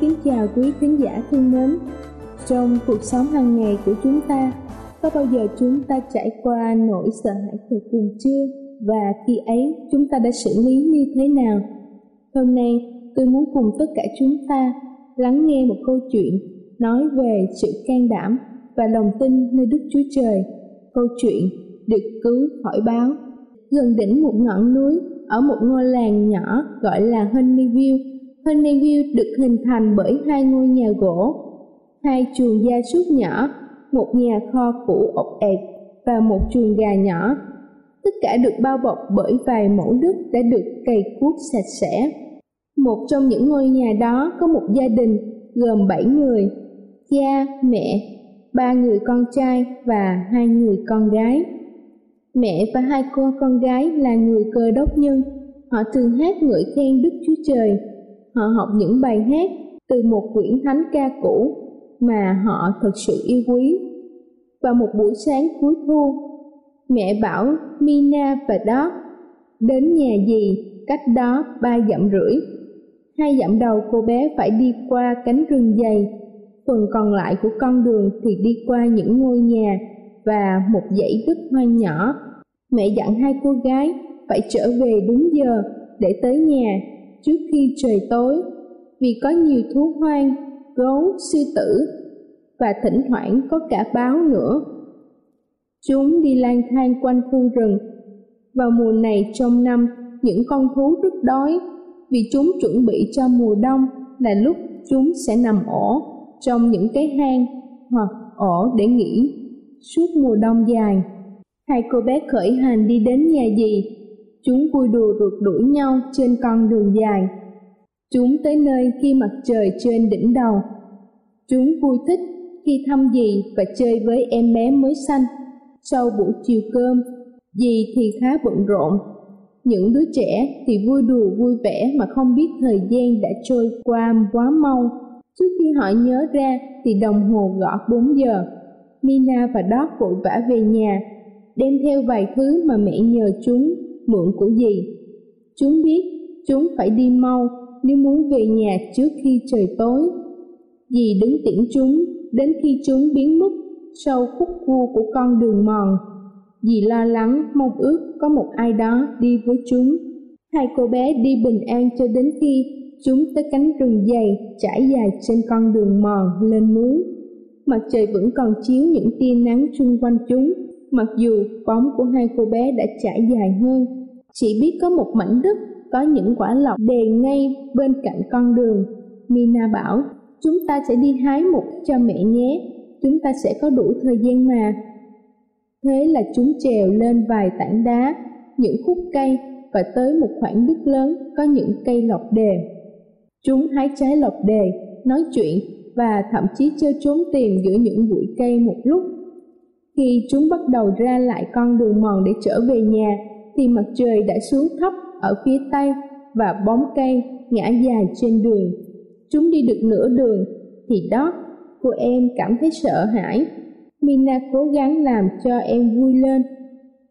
Kính chào quý khán giả thân mến. Trong cuộc sống hàng ngày của chúng ta, có bao giờ chúng ta trải qua nỗi sợ hãi tột cùng chưa? Và khi ấy chúng ta đã xử lý như thế nào? Hôm nay tôi muốn cùng tất cả chúng ta lắng nghe một câu chuyện nói về sự can đảm và lòng tin nơi Đức Chúa Trời. Câu chuyện được cứu khỏi báo. Gần đỉnh một ngọn núi ở một ngôi làng nhỏ gọi là Honeyville, Honeyville được hình thành bởi hai ngôi nhà gỗ, hai chuồng gia súc nhỏ, một nhà kho cũ ộc ẹp và một chuồng gà nhỏ. Tất cả được bao bọc bởi vài mẫu đất đã được cày cuốc sạch sẽ. Một trong những ngôi nhà đó có một gia đình gồm bảy người, cha, mẹ, ba người con trai và hai người con gái. Mẹ và hai cô con gái là người cơ đốc nhân, họ thường hát ngợi khen Đức Chúa Trời họ học những bài hát từ một quyển thánh ca cũ mà họ thật sự yêu quý. Vào một buổi sáng cuối thu, mẹ bảo Mina và đó đến nhà gì cách đó ba dặm rưỡi. Hai dặm đầu cô bé phải đi qua cánh rừng dày, phần còn lại của con đường thì đi qua những ngôi nhà và một dãy đất hoa nhỏ. Mẹ dặn hai cô gái phải trở về đúng giờ để tới nhà trước khi trời tối vì có nhiều thú hoang, gấu, sư tử và thỉnh thoảng có cả báo nữa. Chúng đi lang thang quanh khu rừng. Vào mùa này trong năm, những con thú rất đói vì chúng chuẩn bị cho mùa đông là lúc chúng sẽ nằm ổ trong những cái hang hoặc ổ để nghỉ suốt mùa đông dài. Hai cô bé khởi hành đi đến nhà gì Chúng vui đùa rượt đuổi nhau trên con đường dài. Chúng tới nơi khi mặt trời trên đỉnh đầu. Chúng vui thích khi thăm dì và chơi với em bé mới sanh. Sau buổi chiều cơm, dì thì khá bận rộn. Những đứa trẻ thì vui đùa vui vẻ mà không biết thời gian đã trôi qua quá mau. Trước khi họ nhớ ra thì đồng hồ gõ 4 giờ. Mina và Doc vội vã về nhà, đem theo vài thứ mà mẹ nhờ chúng mượn của gì? Chúng biết chúng phải đi mau nếu muốn về nhà trước khi trời tối. Dì đứng tiễn chúng, đến khi chúng biến mất sau khúc cua của con đường mòn. Dì lo lắng, mong ước có một ai đó đi với chúng. Hai cô bé đi bình an cho đến khi chúng tới cánh rừng dày trải dài trên con đường mòn lên núi. Mặt trời vẫn còn chiếu những tia nắng chung quanh chúng mặc dù bóng của hai cô bé đã trải dài hơn. Chỉ biết có một mảnh đất có những quả lọc đề ngay bên cạnh con đường. Mina bảo, chúng ta sẽ đi hái một cho mẹ nhé, chúng ta sẽ có đủ thời gian mà. Thế là chúng trèo lên vài tảng đá, những khúc cây và tới một khoảng đất lớn có những cây lọc đề. Chúng hái trái lọc đề, nói chuyện và thậm chí chơi trốn tìm giữa những bụi cây một lúc khi chúng bắt đầu ra lại con đường mòn để trở về nhà, thì mặt trời đã xuống thấp ở phía tây và bóng cây ngã dài trên đường. Chúng đi được nửa đường, thì đó, cô em cảm thấy sợ hãi. Mina cố gắng làm cho em vui lên.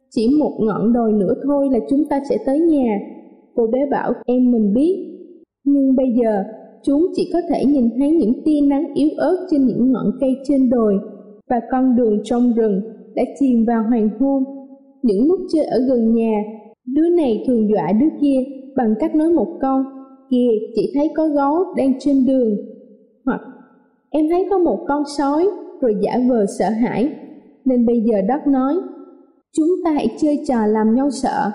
Chỉ một ngọn đồi nữa thôi là chúng ta sẽ tới nhà. Cô bé bảo em mình biết. Nhưng bây giờ, chúng chỉ có thể nhìn thấy những tia nắng yếu ớt trên những ngọn cây trên đồi và con đường trong rừng đã chìm vào hoàng hôn. Những lúc chơi ở gần nhà, đứa này thường dọa đứa kia bằng cách nói một câu, kìa chỉ thấy có gấu đang trên đường. Hoặc em thấy có một con sói rồi giả vờ sợ hãi. Nên bây giờ đất nói, chúng ta hãy chơi trò làm nhau sợ.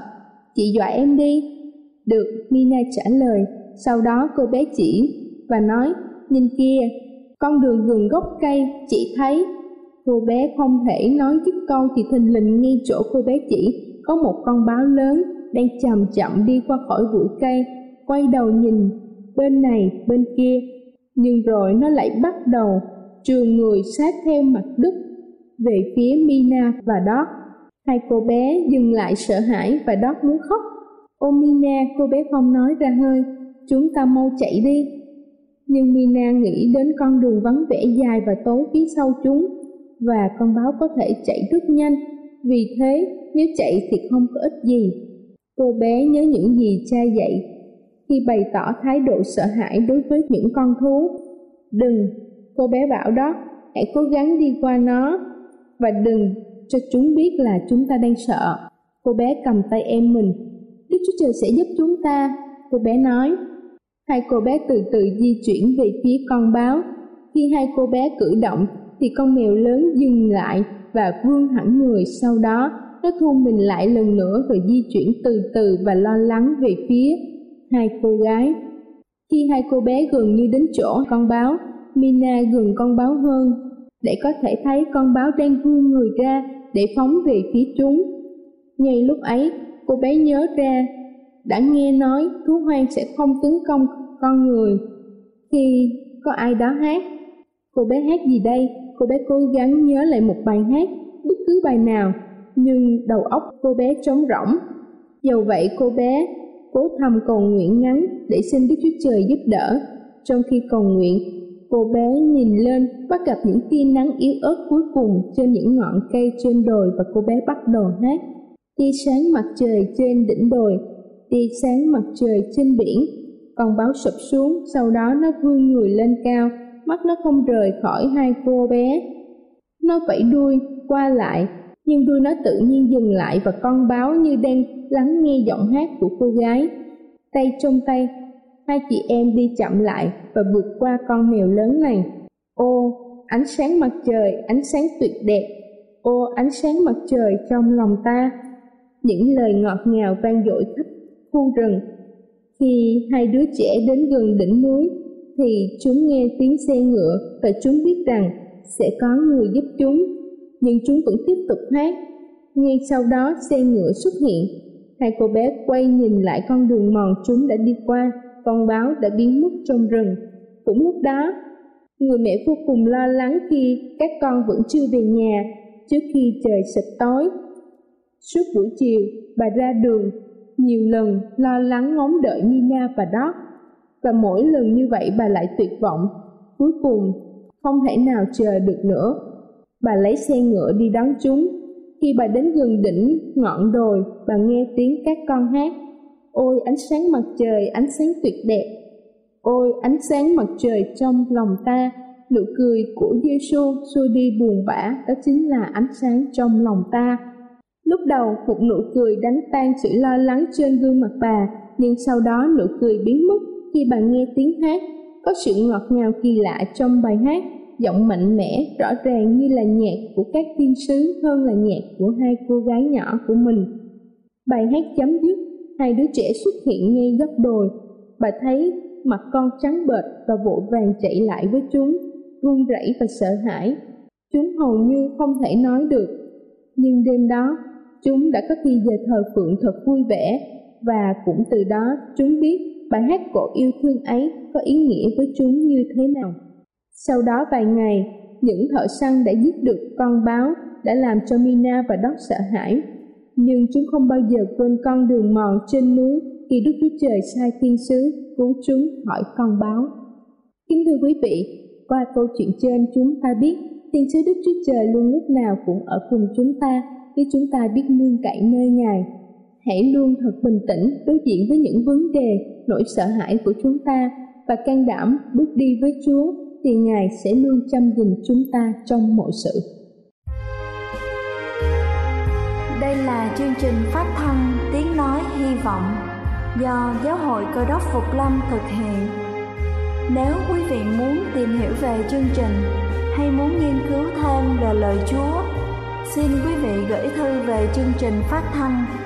Chị dọa em đi. Được, Mina trả lời. Sau đó cô bé chỉ và nói, nhìn kia, con đường gần gốc cây, chị thấy Cô bé không thể nói dứt câu thì thình lình ngay chỗ cô bé chỉ có một con báo lớn đang chậm chậm đi qua khỏi bụi cây, quay đầu nhìn bên này bên kia, nhưng rồi nó lại bắt đầu trường người sát theo mặt đất về phía Mina và Dot. Hai cô bé dừng lại sợ hãi và Dot muốn khóc. Ô Mina, cô bé không nói ra hơi, chúng ta mau chạy đi. Nhưng Mina nghĩ đến con đường vắng vẻ dài và tối phía sau chúng, và con báo có thể chạy rất nhanh, vì thế nếu chạy thì không có ích gì. Cô bé nhớ những gì cha dạy, khi bày tỏ thái độ sợ hãi đối với những con thú. Đừng, cô bé bảo đó, hãy cố gắng đi qua nó và đừng cho chúng biết là chúng ta đang sợ. Cô bé cầm tay em mình. Đức Chúa Trời sẽ giúp chúng ta, cô bé nói. Hai cô bé từ từ di chuyển về phía con báo. Khi hai cô bé cử động thì con mèo lớn dừng lại và vươn hẳn người sau đó nó thu mình lại lần nữa rồi di chuyển từ từ và lo lắng về phía hai cô gái. Khi hai cô bé gần như đến chỗ con báo, Mina gần con báo hơn để có thể thấy con báo đang vươn người ra để phóng về phía chúng. Ngay lúc ấy, cô bé nhớ ra đã nghe nói thú hoang sẽ không tấn công con người khi có ai đó hát. Cô bé hát gì đây? Cô bé cố gắng nhớ lại một bài hát, bất cứ bài nào, nhưng đầu óc cô bé trống rỗng. Dầu vậy cô bé cố thầm cầu nguyện ngắn để xin Đức Chúa Trời giúp đỡ. Trong khi cầu nguyện, cô bé nhìn lên bắt gặp những tia nắng yếu ớt cuối cùng trên những ngọn cây trên đồi và cô bé bắt đầu hát. Tia sáng mặt trời trên đỉnh đồi, tia sáng mặt trời trên biển. Con báo sụp xuống, sau đó nó vươn người lên cao, mắt nó không rời khỏi hai cô bé. Nó vẫy đuôi, qua lại, nhưng đuôi nó tự nhiên dừng lại và con báo như đang lắng nghe giọng hát của cô gái. Tay trong tay, hai chị em đi chậm lại và vượt qua con mèo lớn này. Ô, ánh sáng mặt trời, ánh sáng tuyệt đẹp. Ô, ánh sáng mặt trời trong lòng ta. Những lời ngọt ngào vang dội khắp khu rừng. Khi hai đứa trẻ đến gần đỉnh núi, thì chúng nghe tiếng xe ngựa và chúng biết rằng sẽ có người giúp chúng. Nhưng chúng vẫn tiếp tục hát. Ngay sau đó xe ngựa xuất hiện. Hai cô bé quay nhìn lại con đường mòn chúng đã đi qua con báo đã biến mất trong rừng. Cũng lúc đó, người mẹ vô cùng lo lắng khi các con vẫn chưa về nhà trước khi trời sập tối. Suốt buổi chiều, bà ra đường nhiều lần lo lắng ngóng đợi Nina và Dot và mỗi lần như vậy bà lại tuyệt vọng. Cuối cùng, không thể nào chờ được nữa. Bà lấy xe ngựa đi đón chúng. Khi bà đến gần đỉnh ngọn đồi, bà nghe tiếng các con hát Ôi ánh sáng mặt trời, ánh sáng tuyệt đẹp. Ôi ánh sáng mặt trời trong lòng ta, nụ cười của Giêsu xua đi buồn bã, đó chính là ánh sáng trong lòng ta. Lúc đầu, một nụ cười đánh tan sự lo lắng trên gương mặt bà, nhưng sau đó nụ cười biến mất khi bà nghe tiếng hát. Có sự ngọt ngào kỳ lạ trong bài hát, giọng mạnh mẽ, rõ ràng như là nhạc của các tiên sứ hơn là nhạc của hai cô gái nhỏ của mình. Bài hát chấm dứt hai đứa trẻ xuất hiện ngay góc đồi. Bà thấy mặt con trắng bệch và vội vàng chạy lại với chúng, run rẩy và sợ hãi. Chúng hầu như không thể nói được. Nhưng đêm đó, chúng đã có khi giờ thờ phượng thật vui vẻ và cũng từ đó chúng biết bài hát cổ yêu thương ấy có ý nghĩa với chúng như thế nào. Sau đó vài ngày, những thợ săn đã giết được con báo đã làm cho Mina và Dot sợ hãi nhưng chúng không bao giờ quên con đường mòn trên núi khi Đức Chúa Trời sai thiên sứ cứu chúng khỏi con báo. Kính thưa quý vị, qua câu chuyện trên chúng ta biết thiên sứ Đức Chúa Trời luôn lúc nào cũng ở cùng chúng ta khi chúng ta biết nương cậy nơi Ngài. Hãy luôn thật bình tĩnh đối diện với những vấn đề, nỗi sợ hãi của chúng ta và can đảm bước đi với Chúa thì Ngài sẽ luôn chăm gìn chúng ta trong mọi sự. Đây là chương trình phát thanh Tiếng Nói Hy Vọng do Giáo hội Cơ đốc Phục Lâm thực hiện. Nếu quý vị muốn tìm hiểu về chương trình hay muốn nghiên cứu thêm về lời Chúa, xin quý vị gửi thư về chương trình phát thanh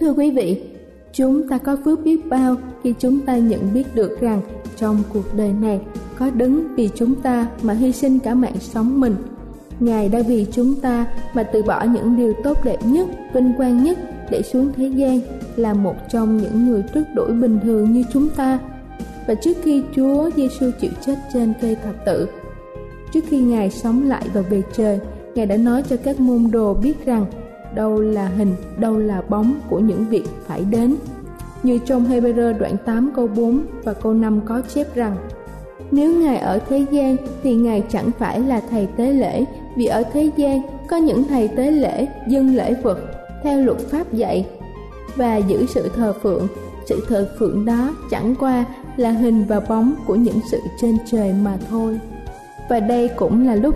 Thưa quý vị, chúng ta có phước biết bao khi chúng ta nhận biết được rằng trong cuộc đời này có đứng vì chúng ta mà hy sinh cả mạng sống mình Ngài đã vì chúng ta mà từ bỏ những điều tốt đẹp nhất, vinh quang nhất để xuống thế gian là một trong những người trước đổi bình thường như chúng ta. Và trước khi Chúa Giêsu chịu chết trên cây thập tự, trước khi Ngài sống lại và về trời, Ngài đã nói cho các môn đồ biết rằng đâu là hình, đâu là bóng của những việc phải đến. Như trong Hebrew đoạn 8 câu 4 và câu 5 có chép rằng Nếu Ngài ở thế gian thì Ngài chẳng phải là thầy tế lễ vì ở thế gian có những thầy tế lễ dâng lễ vật theo luật pháp dạy và giữ sự thờ phượng sự thờ phượng đó chẳng qua là hình và bóng của những sự trên trời mà thôi và đây cũng là lúc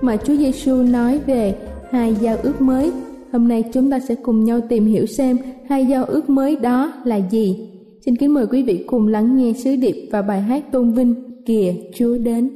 mà Chúa Giêsu nói về hai giao ước mới. Hôm nay chúng ta sẽ cùng nhau tìm hiểu xem hai giao ước mới đó là gì. Xin kính mời quý vị cùng lắng nghe sứ điệp và bài hát tôn vinh Kìa Chúa đến.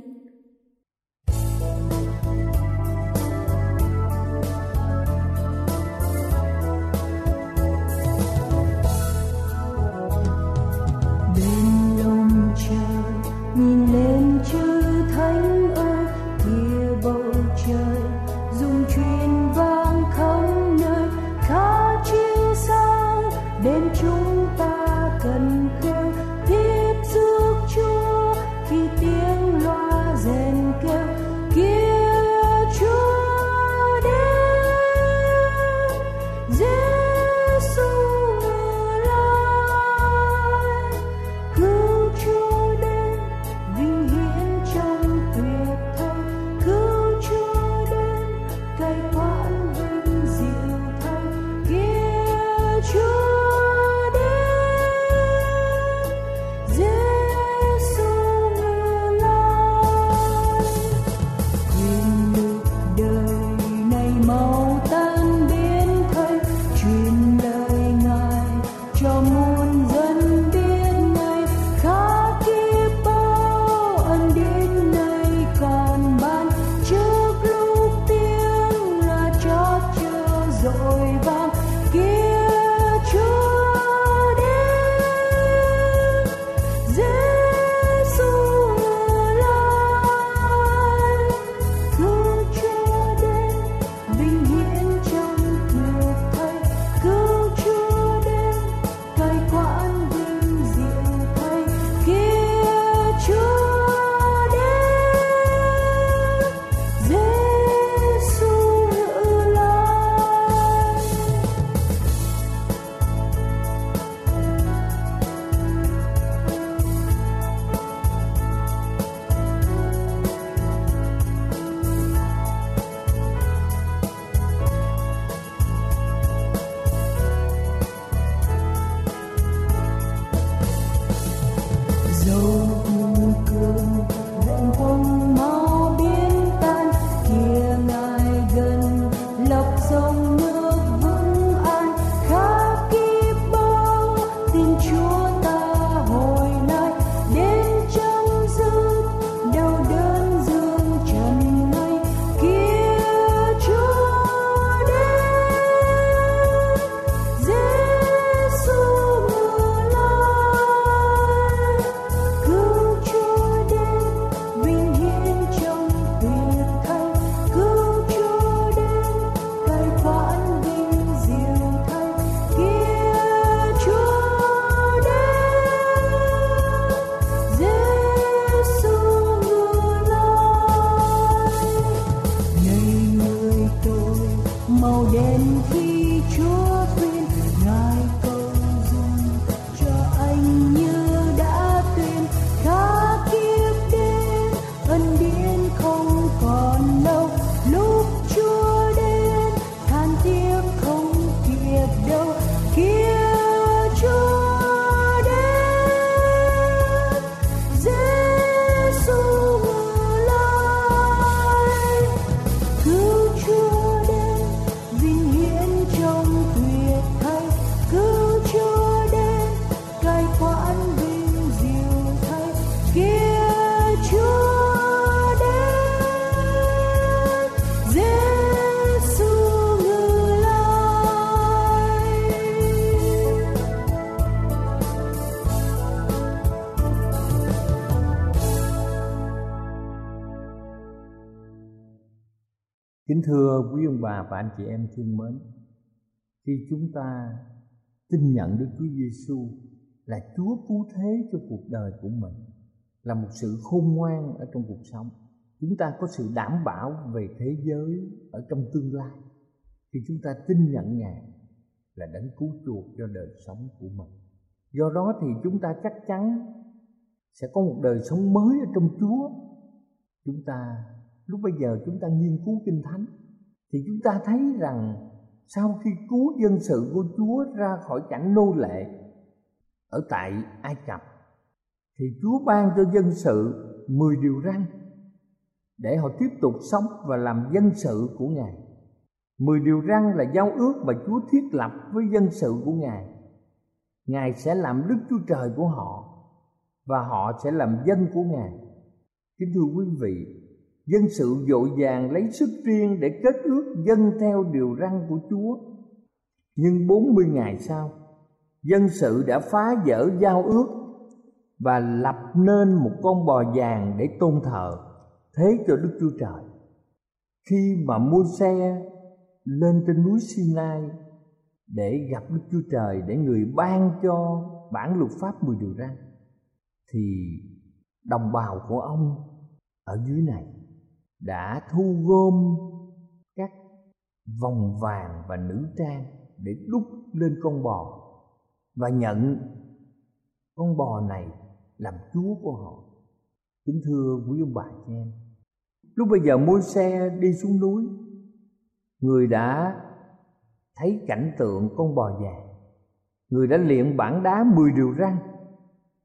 Và anh chị em thương mến, khi chúng ta tin nhận Đức Chúa Giêsu là Chúa cứu thế cho cuộc đời của mình, là một sự khôn ngoan ở trong cuộc sống, chúng ta có sự đảm bảo về thế giới ở trong tương lai. Khi chúng ta tin nhận ngài là đấng cứu chuộc cho đời sống của mình. Do đó thì chúng ta chắc chắn sẽ có một đời sống mới ở trong chúa. Chúng ta, lúc bây giờ chúng ta nghiên cứu kinh thánh thì chúng ta thấy rằng sau khi cứu dân sự của chúa ra khỏi cảnh nô lệ ở tại ai cập, thì chúa ban cho dân sự 10 điều răn để họ tiếp tục sống và làm dân sự của ngài. Mười điều răn là giao ước mà chúa thiết lập với dân sự của ngài. Ngài sẽ làm đức chúa trời của họ và họ sẽ làm dân của ngài. Kính thưa quý vị dân sự dội vàng lấy sức riêng để kết ước dân theo điều răn của chúa nhưng 40 ngày sau, dân sự đã phá vỡ giao ước và lập nên một con bò vàng để tôn thờ, thế cho Đức Chúa Trời. Khi mà Môi-se lên trên núi Sinai để gặp Đức Chúa Trời để người ban cho bản luật pháp mười điều răn, thì đồng bào của ông ở dưới này đã thu gom các vòng vàng và nữ trang để đúc lên con bò và nhận con bò này làm chúa của họ. Kính thưa quý ông bà chị em, lúc bây giờ môi xe đi xuống núi, người đã thấy cảnh tượng con bò vàng người đã luyện bản đá mười điều răn,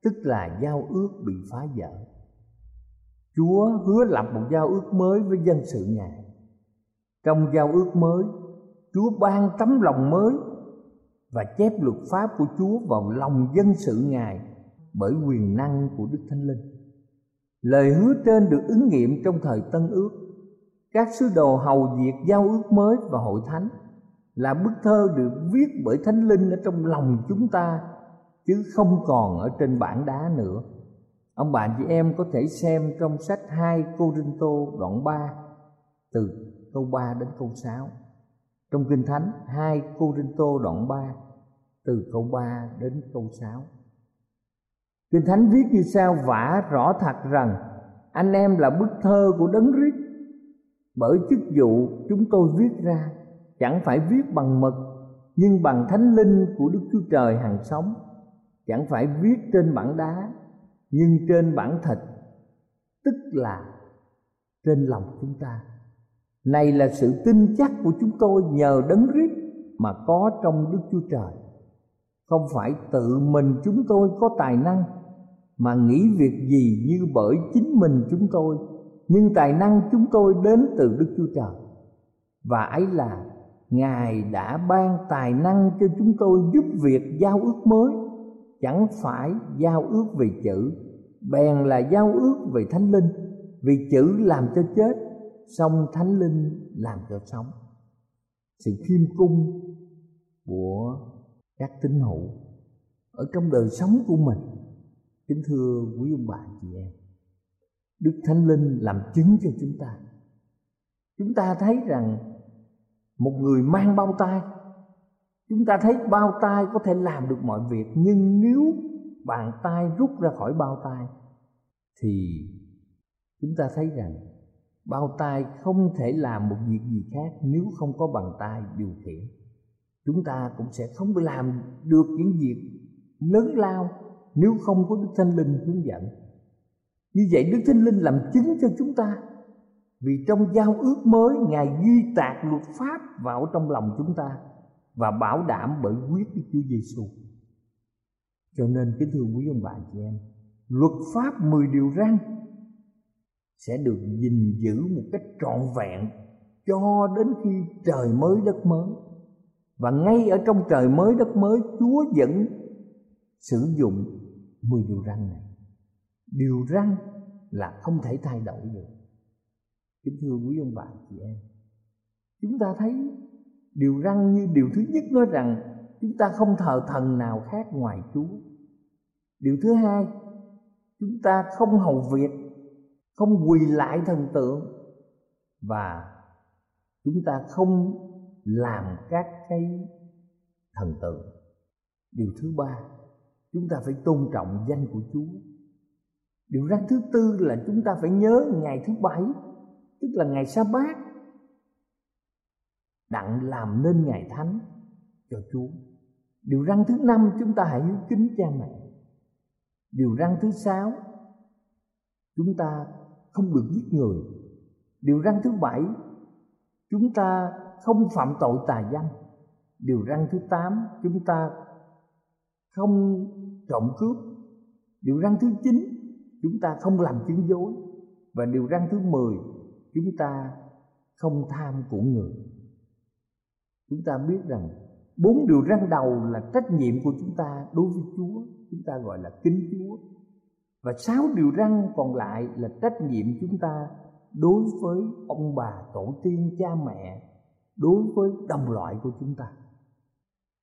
tức là giao ước bị phá vỡ chúa hứa lập một giao ước mới với dân sự ngài. Trong giao ước mới, chúa ban tấm lòng mới và chép luật pháp của chúa vào lòng dân sự ngài bởi quyền năng của đức thánh linh. Lời hứa trên được ứng nghiệm trong thời tân ước. Các sứ đồ hầu việc giao ước mới và hội thánh là bức thơ được viết bởi thánh linh ở trong lòng chúng ta, chứ không còn ở trên bảng đá nữa ông bạn chị em có thể xem trong sách 2 Cô Rinh Tô đoạn 3 từ câu 3 đến câu 6 trong Kinh Thánh 2 Cô Rinh Tô đoạn 3 từ câu 3 đến câu 6 Kinh Thánh viết như sau, vả rõ thật rằng, anh em là bức thơ của đấng rít bởi chức vụ chúng tôi viết ra chẳng phải viết bằng mực, nhưng bằng thánh linh của Đức Chúa Trời hàng sống. Chẳng phải viết trên bảng đá nhưng trên bản thịt, tức là trên lòng chúng ta. Này là sự tin chắc của chúng tôi nhờ đấng rít mà có trong Đức Chúa Trời. Không phải tự mình chúng tôi có tài năng mà nghĩ việc gì như bởi chính mình chúng tôi, nhưng tài năng chúng tôi đến từ đức chúa trời. Và ấy là ngài đã ban tài năng cho chúng tôi giúp việc giao ước mới chẳng phải giao ước về chữ, bèn là giao ước về thánh linh. Vì chữ làm cho chết song thánh linh làm cho sống. Sự khiêm cung của các tín hữu ở trong đời sống của mình. Kính thưa quý ông bà, chị em, đức thánh linh làm chứng cho chúng ta. Chúng ta thấy rằng một người mang bao tay chúng ta thấy bao tay có thể làm được mọi việc, nhưng nếu bàn tay rút ra khỏi bao tay, thì chúng ta thấy rằng bao tay không thể làm một việc gì khác nếu không có bàn tay điều khiển chúng ta cũng sẽ không làm được những việc lớn lao nếu không có Đức Thánh Linh hướng dẫn. Như vậy Đức Thánh Linh làm chứng cho chúng ta, vì trong giao ước mới Ngài ghi tạc luật pháp vào trong lòng chúng ta và bảo đảm bởi quyết Đức Chúa Giêsu. Cho nên kính thưa quý ông bà chị em, luật pháp 10 điều răn sẽ được gìn giữ một cách trọn vẹn cho đến khi trời mới đất mới. Và ngay ở trong trời mới đất mới Chúa vẫn sử dụng 10 điều răn này điều răn là không thể thay đổi được kính thưa quý ông bà chị em chúng ta thấy điều răn như điều thứ nhất nói rằng chúng ta không thờ thần nào khác ngoài chúa. Điều thứ hai, chúng ta không hầu việc, không quỳ lại thần tượng và chúng ta không làm các cái thần tượng. Điều thứ ba, chúng ta phải tôn trọng danh của chúa. Điều răn thứ tư là chúng ta phải nhớ ngày thứ bảy, tức là ngày sa bát đặng làm nên ngày thánh cho chúa. Điều răn thứ năm chúng ta hãy hiếu kính cha mẹ. Điều răn thứ sáu, chúng ta không được giết người. Điều răn thứ bảy, chúng ta không phạm tội tà dâm. Điều răn thứ tám, chúng ta không trộm cướp. Điều răn thứ chín, chúng ta không làm chứng dối. Và điều răn thứ mười, chúng ta không tham của người chúng ta biết rằng bốn điều răn đầu là trách nhiệm của chúng ta đối với chúa, chúng ta gọi là kính chúa. Và sáu điều răn còn lại là trách nhiệm chúng ta đối với ông bà tổ tiên, cha mẹ, đối với đồng loại của chúng ta.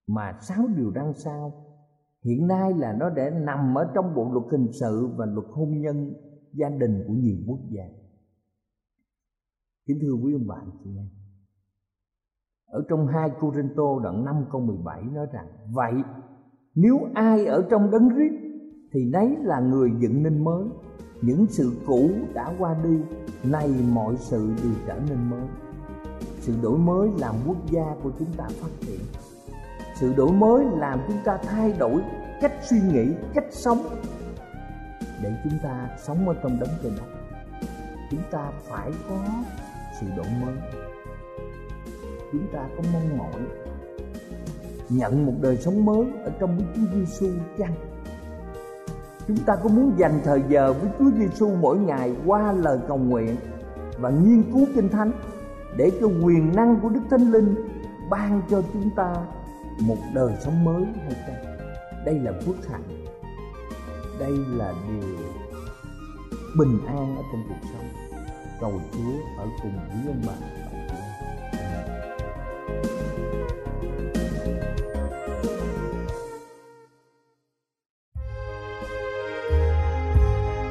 Mà sáu điều răn sau, hiện nay là nó để nằm ở trong bộ luật hình sự và luật hôn nhân gia đình của nhiều quốc gia. Kính thưa quý ông bạn chị em ở trong hai Corinto đoạn 5 câu 17 nói rằng, vậy, nếu ai ở trong đấng Christ thì nấy là người dựng nên mới. Những sự cũ đã qua đi, nay mọi sự đều trở nên mới. Sự đổi mới làm quốc gia của chúng ta phát triển. Sự đổi mới làm chúng ta thay đổi cách suy nghĩ, cách sống. Để chúng ta sống ở trong đấng trên đất, chúng ta phải có sự đổi mới chúng ta có mong mỏi nhận một đời sống mới ở trong Đức Chúa Giêsu chăng? Chúng ta có muốn dành thời giờ với Chúa Giêsu mỗi ngày qua lời cầu nguyện và nghiên cứu kinh thánh để cho quyền năng của Đức Thánh Linh ban cho chúng ta một đời sống mới hay chăng? Đây là phước hạnh. Đây là điều bình an ở trong cuộc sống. Cầu Chúa ở cùng với ông bạn.